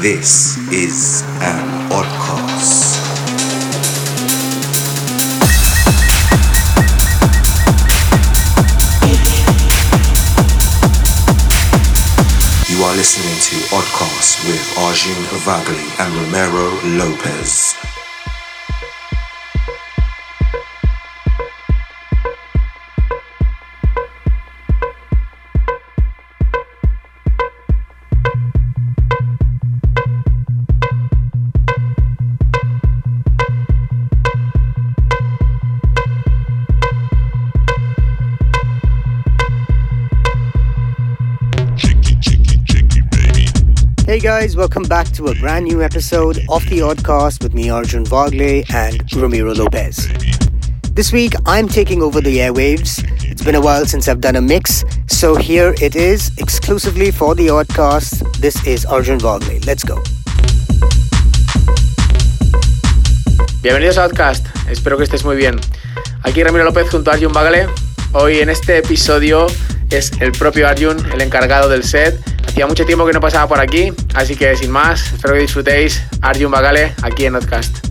This is an oddcast. You are listening to Oddcast with Arjun Vagale and Ramiro Lopez. Welcome back to a brand new episode of The Oddcast with me, Arjun Vagale and Ramiro Lopez. This week, I'm taking over the airwaves. It's been a while since I've done a mix, so here it is, exclusively for The Oddcast. This is Arjun Vagale. Let's go. Bienvenidos a Oddcast, espero que estés muy bien. Aquí Ramiro López junto a Arjun Vagale. Hoy en este episodio es el propio Arjun el encargado del set. Hacía mucho tiempo que no pasaba por aquí, así que sin más, espero que disfrutéis Arjun Bagale aquí en Outcast.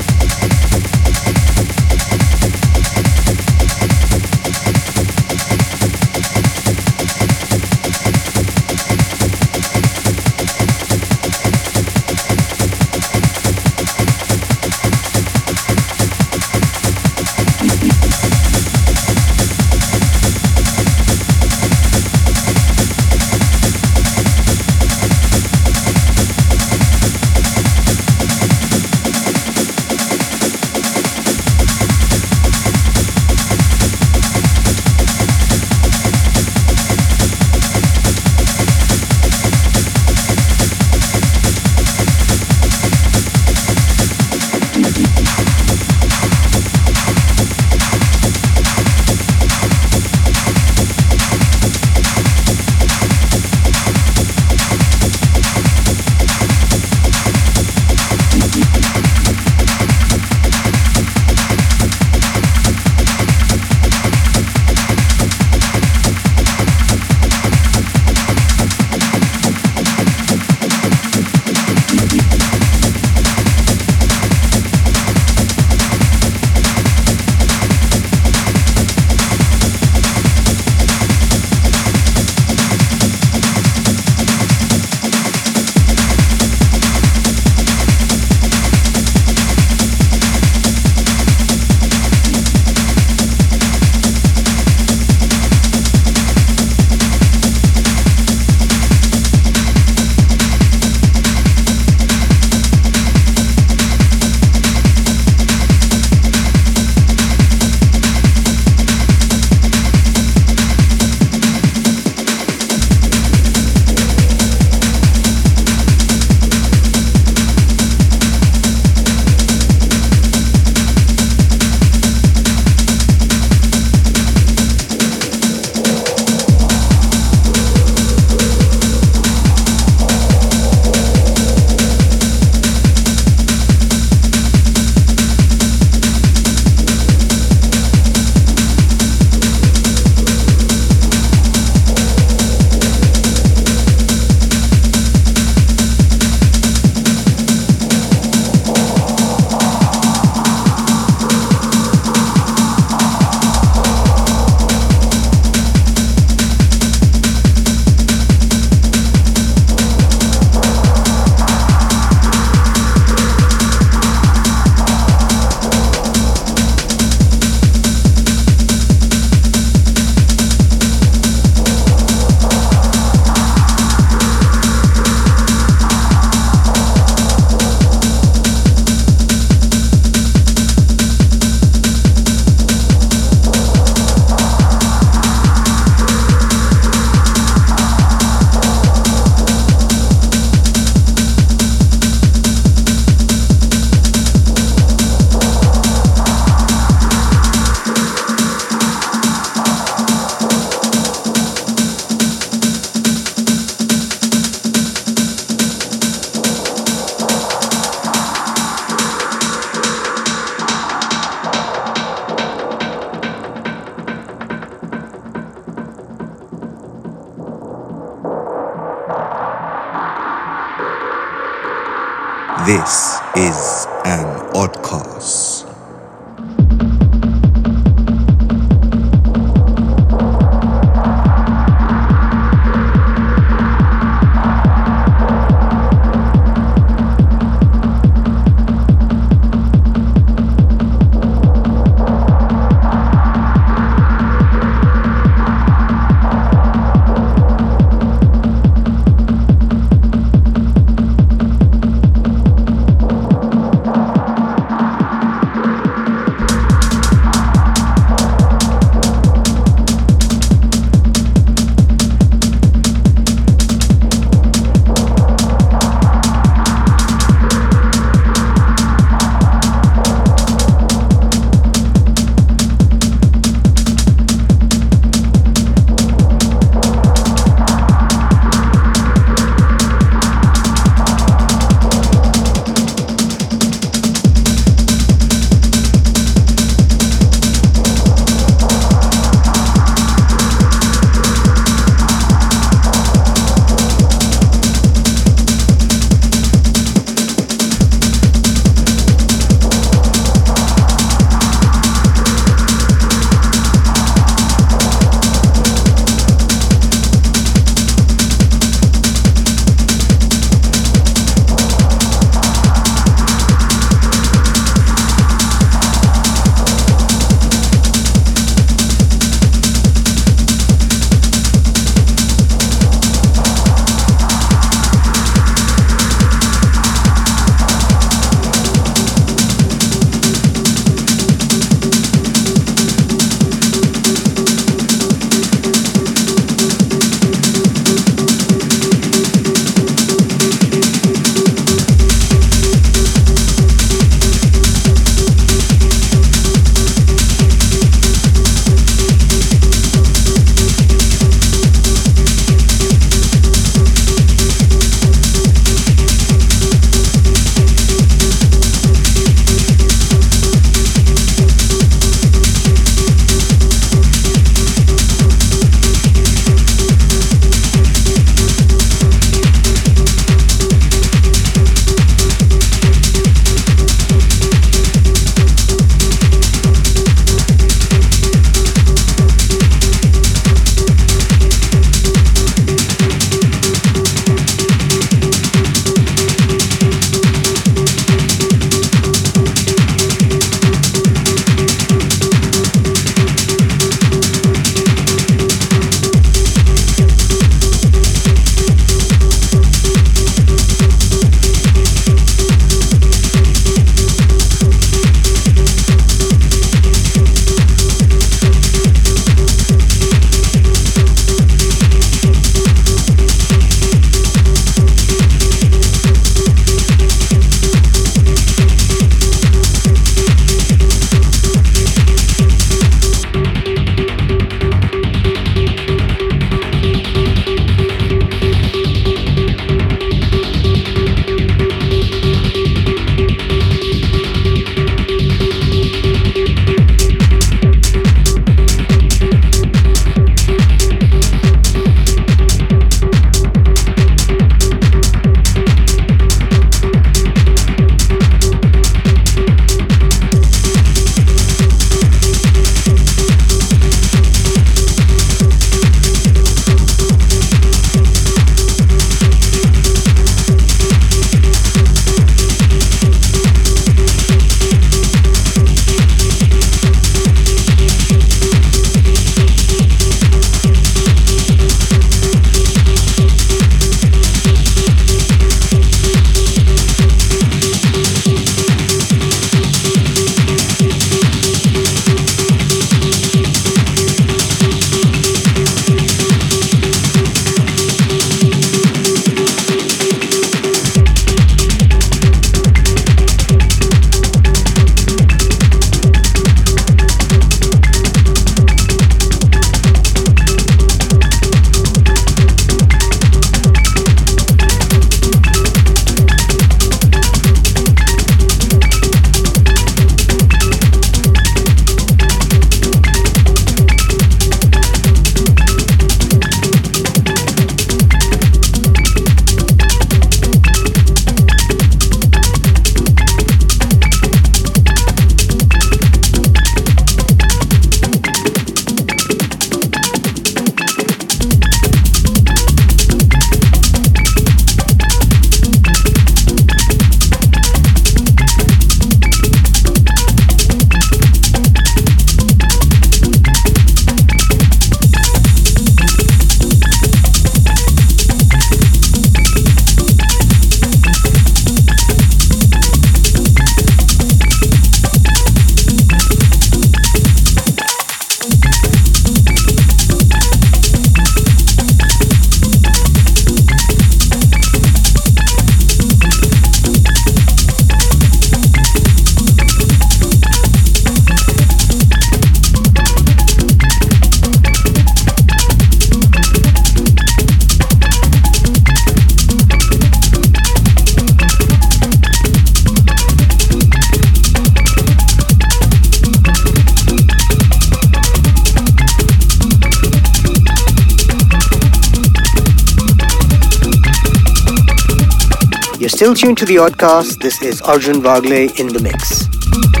Still tuned to the Oddcast. This is Arjun Vagale in the mix.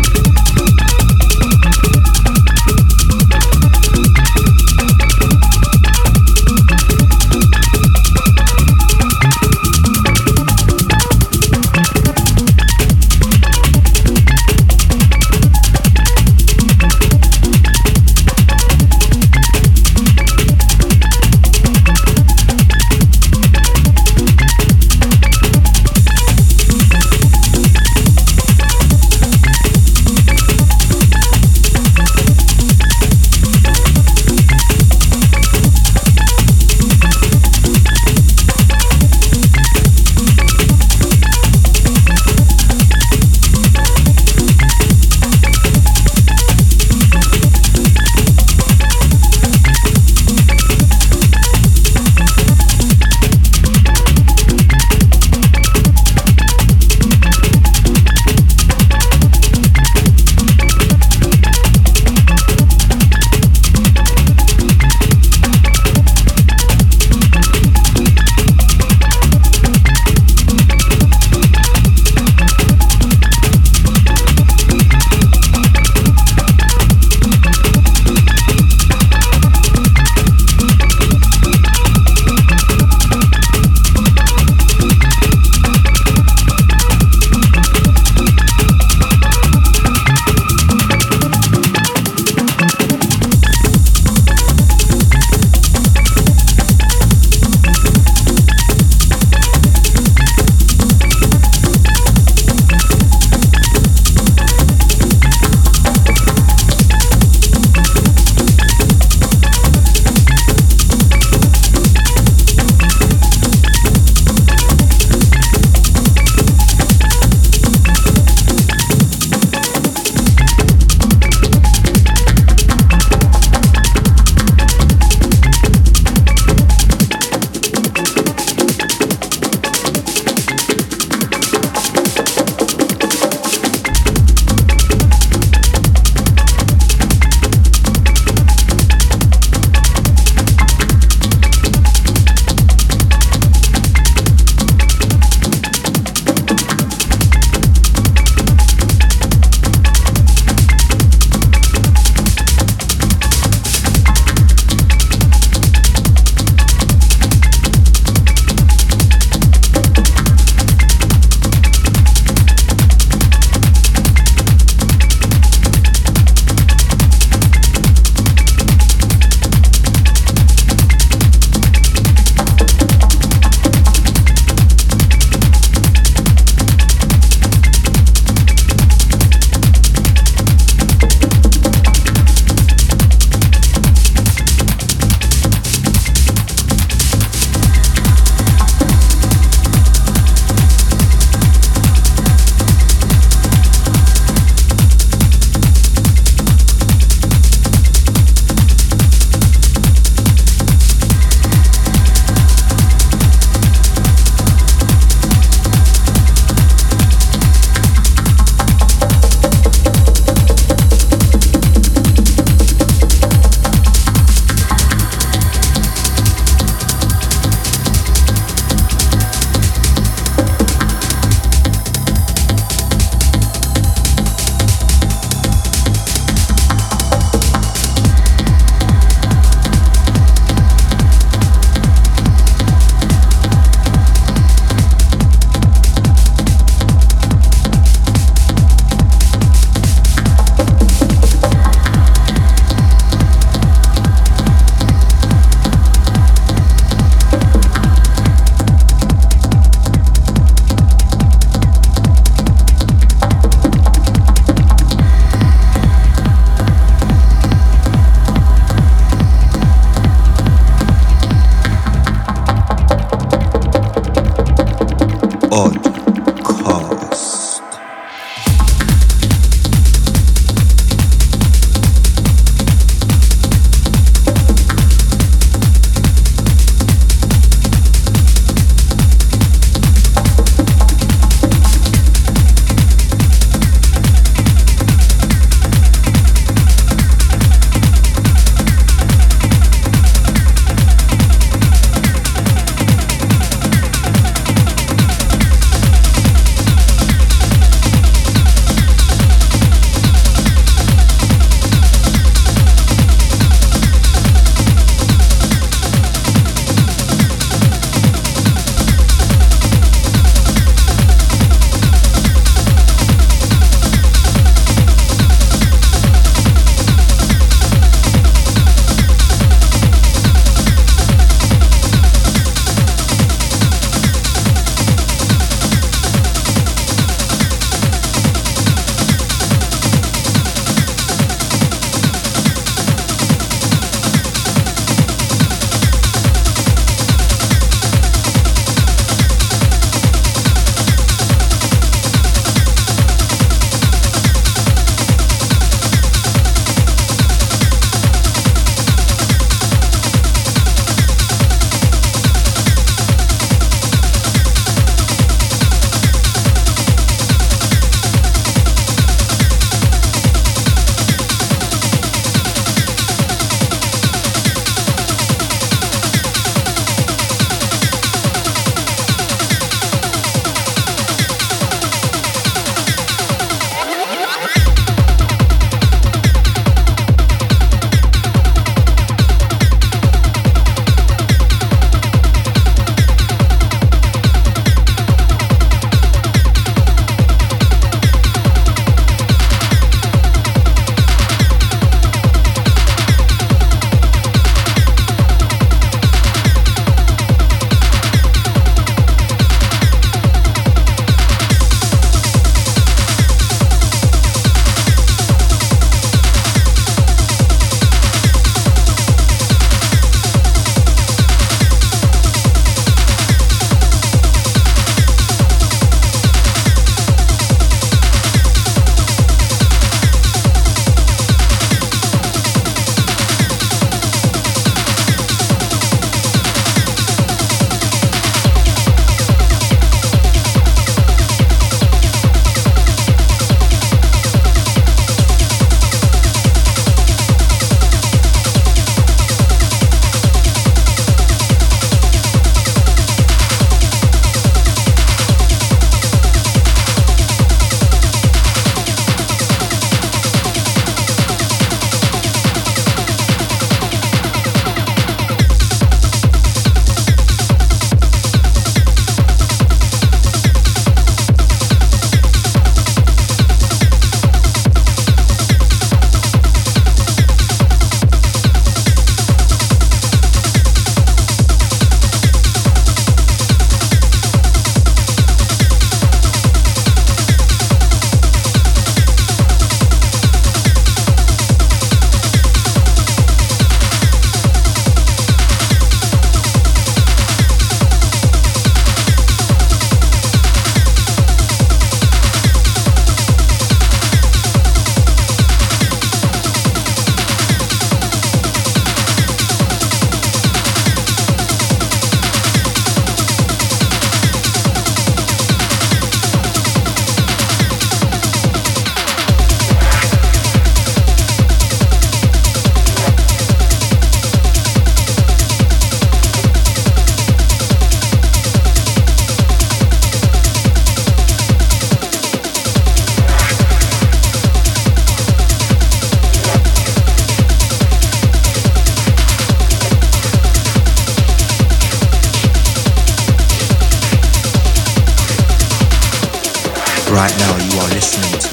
Right now, you are listening to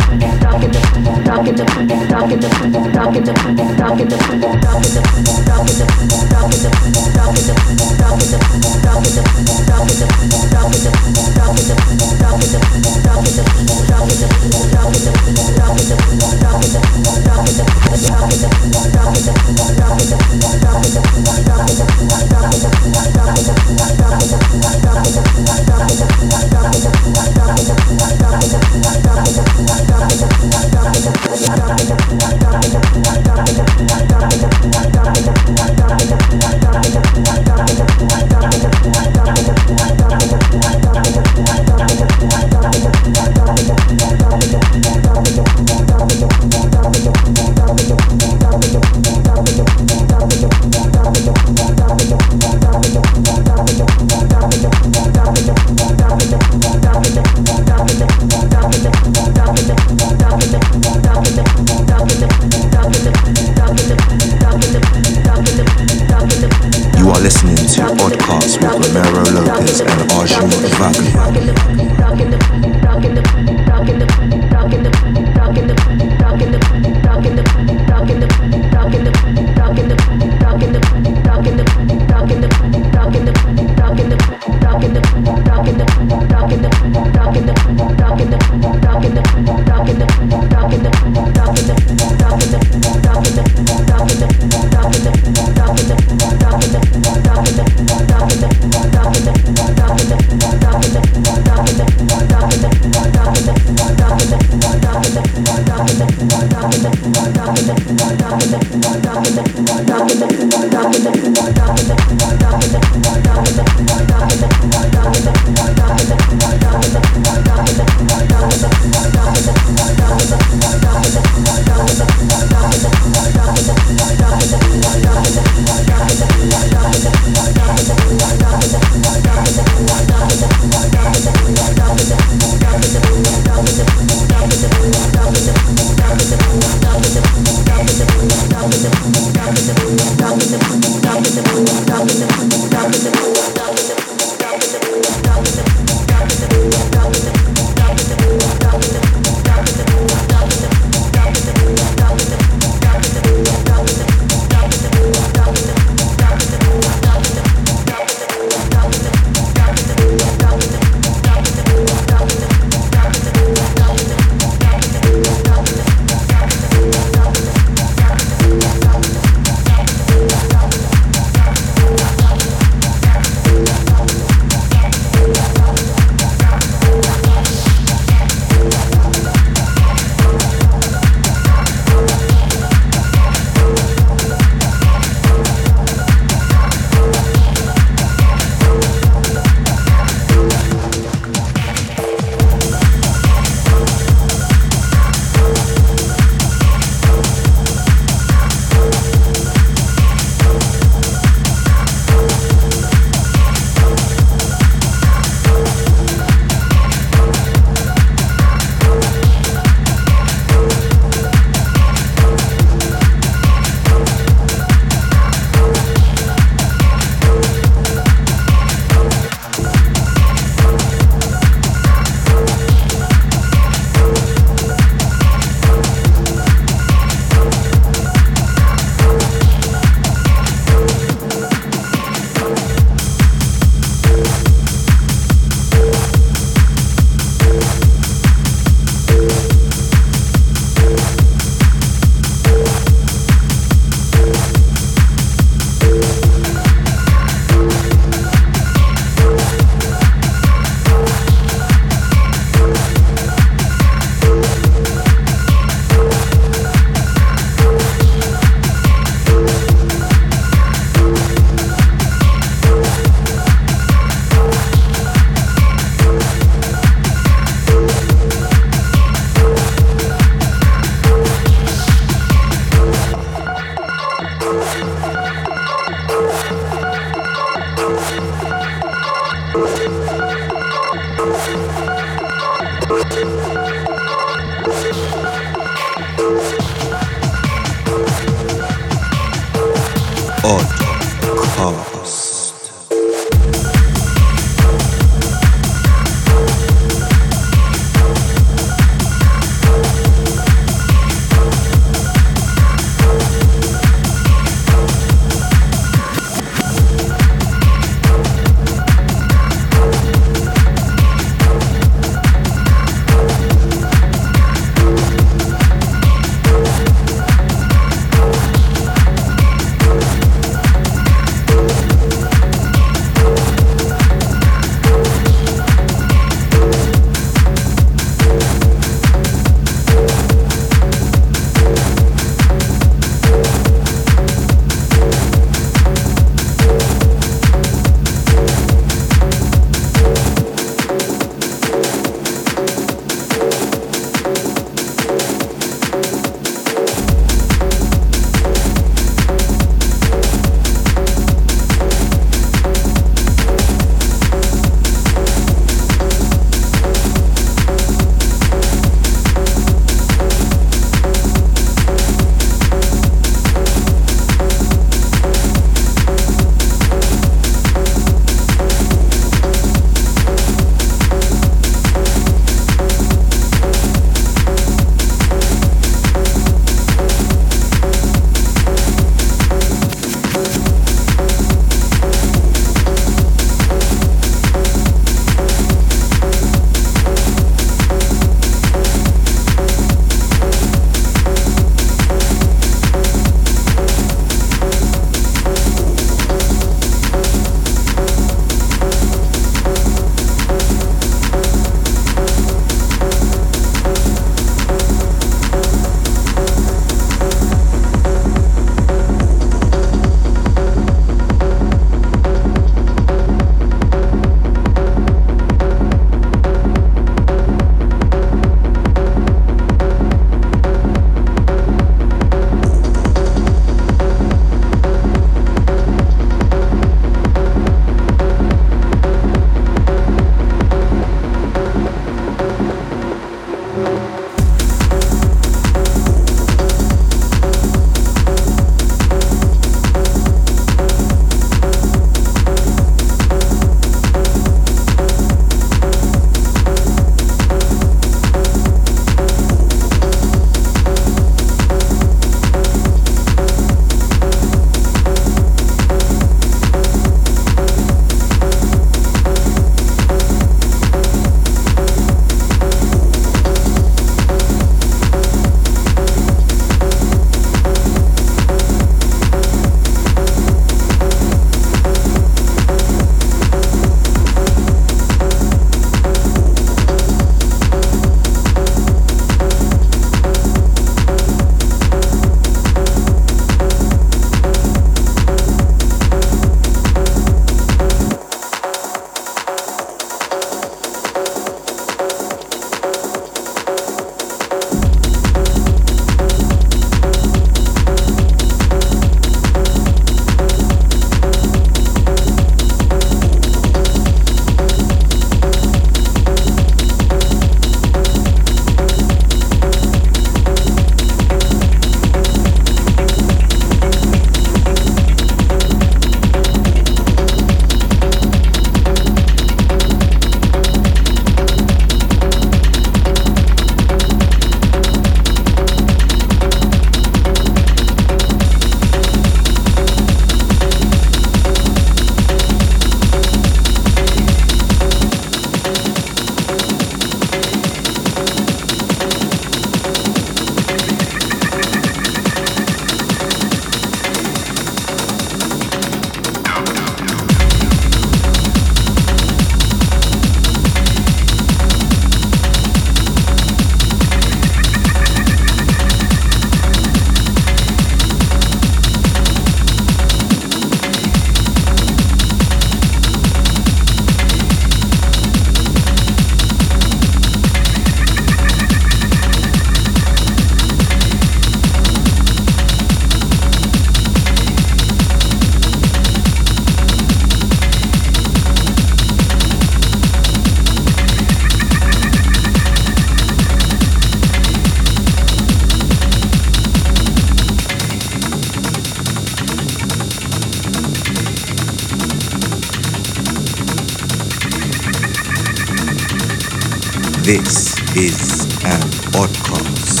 This is an oddcast. You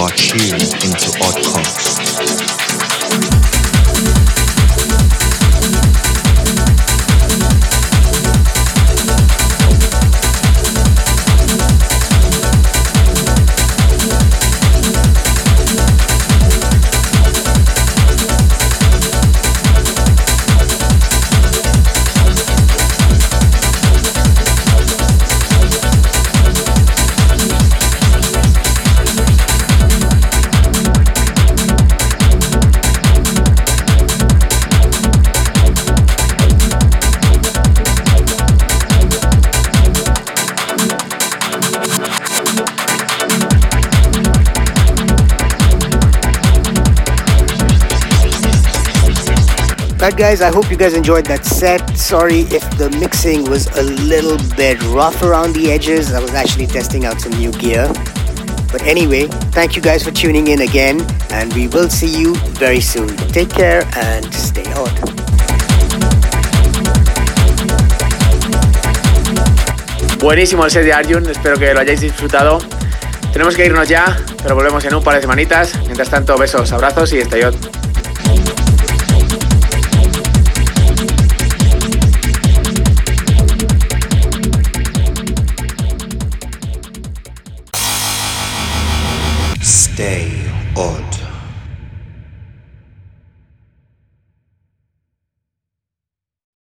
are tuned into Oddcast. Right, guys, I hope you guys enjoyed that set. Sorry if the mixing was a little bit rough around the edges. I was actually testing out some new gear. But anyway, thank you guys for tuning in again, and we will see you very soon. Take care and stay hot. Buenísimo el set de Arjun, espero que lo hayáis disfrutado. Tenemos que irnos ya, pero volvemos en un par de semanitas. Mientras tanto, besos, abrazos y estellot.